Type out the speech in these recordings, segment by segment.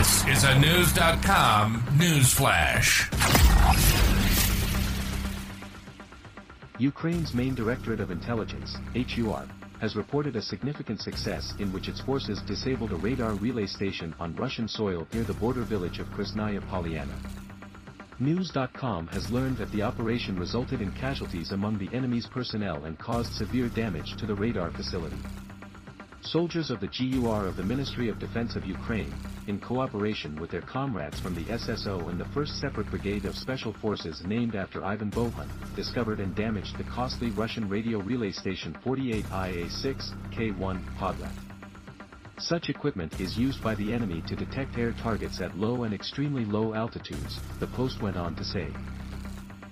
This is a News.com news flash. Ukraine's main Directorate of Intelligence, HUR, has reported a significant success in which its forces disabled a radar relay station on Russian soil near the border village of Krasnaya Polyana. News.com has learned that the operation resulted in casualties among the enemy's personnel and caused severe damage to the radar facility. Soldiers of the GUR of the Ministry of Defense of Ukraine, in cooperation with their comrades from the SSO and the 1st Separate Brigade of Special Forces named after Ivan Bohun, discovered and damaged the costly Russian radio relay station 48IA6, K1, Podlet. Such equipment is used by the enemy to detect air targets at low and extremely low altitudes, the post went on to say.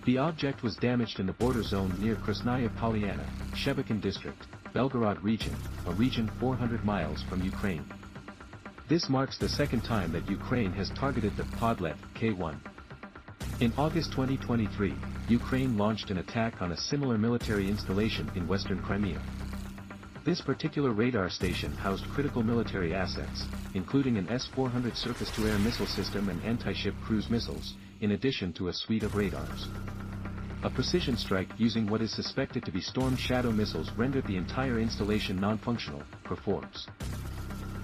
The object was damaged in the border zone near Krasnaya Polyana, Shebekin district, Belgorod region, a region 400 miles from Ukraine. This marks the second time that Ukraine has targeted the Podlet K1. In August 2023, Ukraine launched an attack on a similar military installation in western Crimea. This particular radar station housed critical military assets, including an S-400 surface-to-air missile system and anti-ship cruise missiles, in addition to a suite of radars. A precision strike using what is suspected to be Storm Shadow missiles rendered the entire installation non-functional, performs.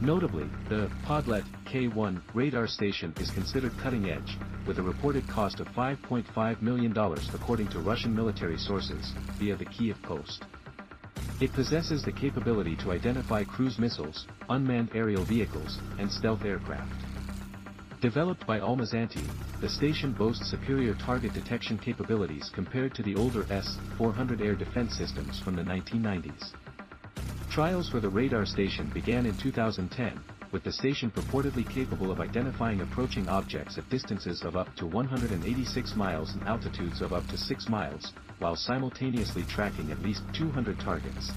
Notably, the Podlet K1 radar station is considered cutting edge, with a reported cost of $5.5 million according to Russian military sources, via the Kiev Post. It possesses the capability to identify cruise missiles, unmanned aerial vehicles, and stealth aircraft. Developed by Almaz-Antey, the station boasts superior target detection capabilities compared to the older S-400 air defense systems from the 1990s. Trials for the radar station began in 2010, with the station purportedly capable of identifying approaching objects at distances of up to 186 miles and altitudes of up to 6 miles, while simultaneously tracking at least 200 targets.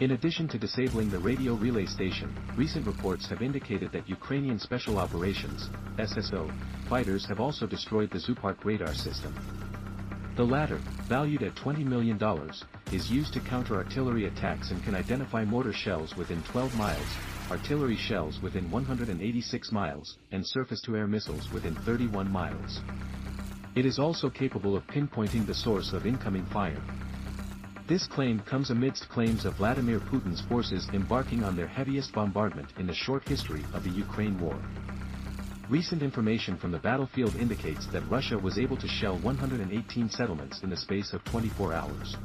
In addition to disabling the radio relay station, recent reports have indicated that Ukrainian Special Operations, SSO, fighters have also destroyed the Zoopark radar system. The latter, valued at $20 million, is used to counter artillery attacks and can identify mortar shells within 12 miles, artillery shells within 186 miles, and surface-to-air missiles within 31 miles. It is also capable of pinpointing the source of incoming fire. This claim comes amidst claims of Vladimir Putin's forces embarking on their heaviest bombardment in the short history of the Ukraine war. Recent information from the battlefield indicates that Russia was able to shell 118 settlements in the space of 24 hours.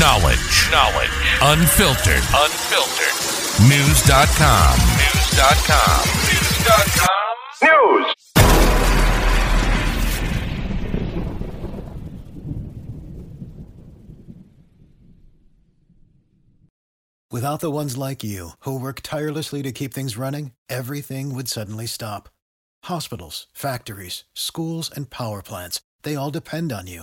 Knowledge. Knowledge. Unfiltered. Unfiltered. News.com. News.com. News.com. News. Without the ones like you, who work tirelessly to keep things running, everything would suddenly stop. Hospitals, factories, schools, and power plants, they all depend on you.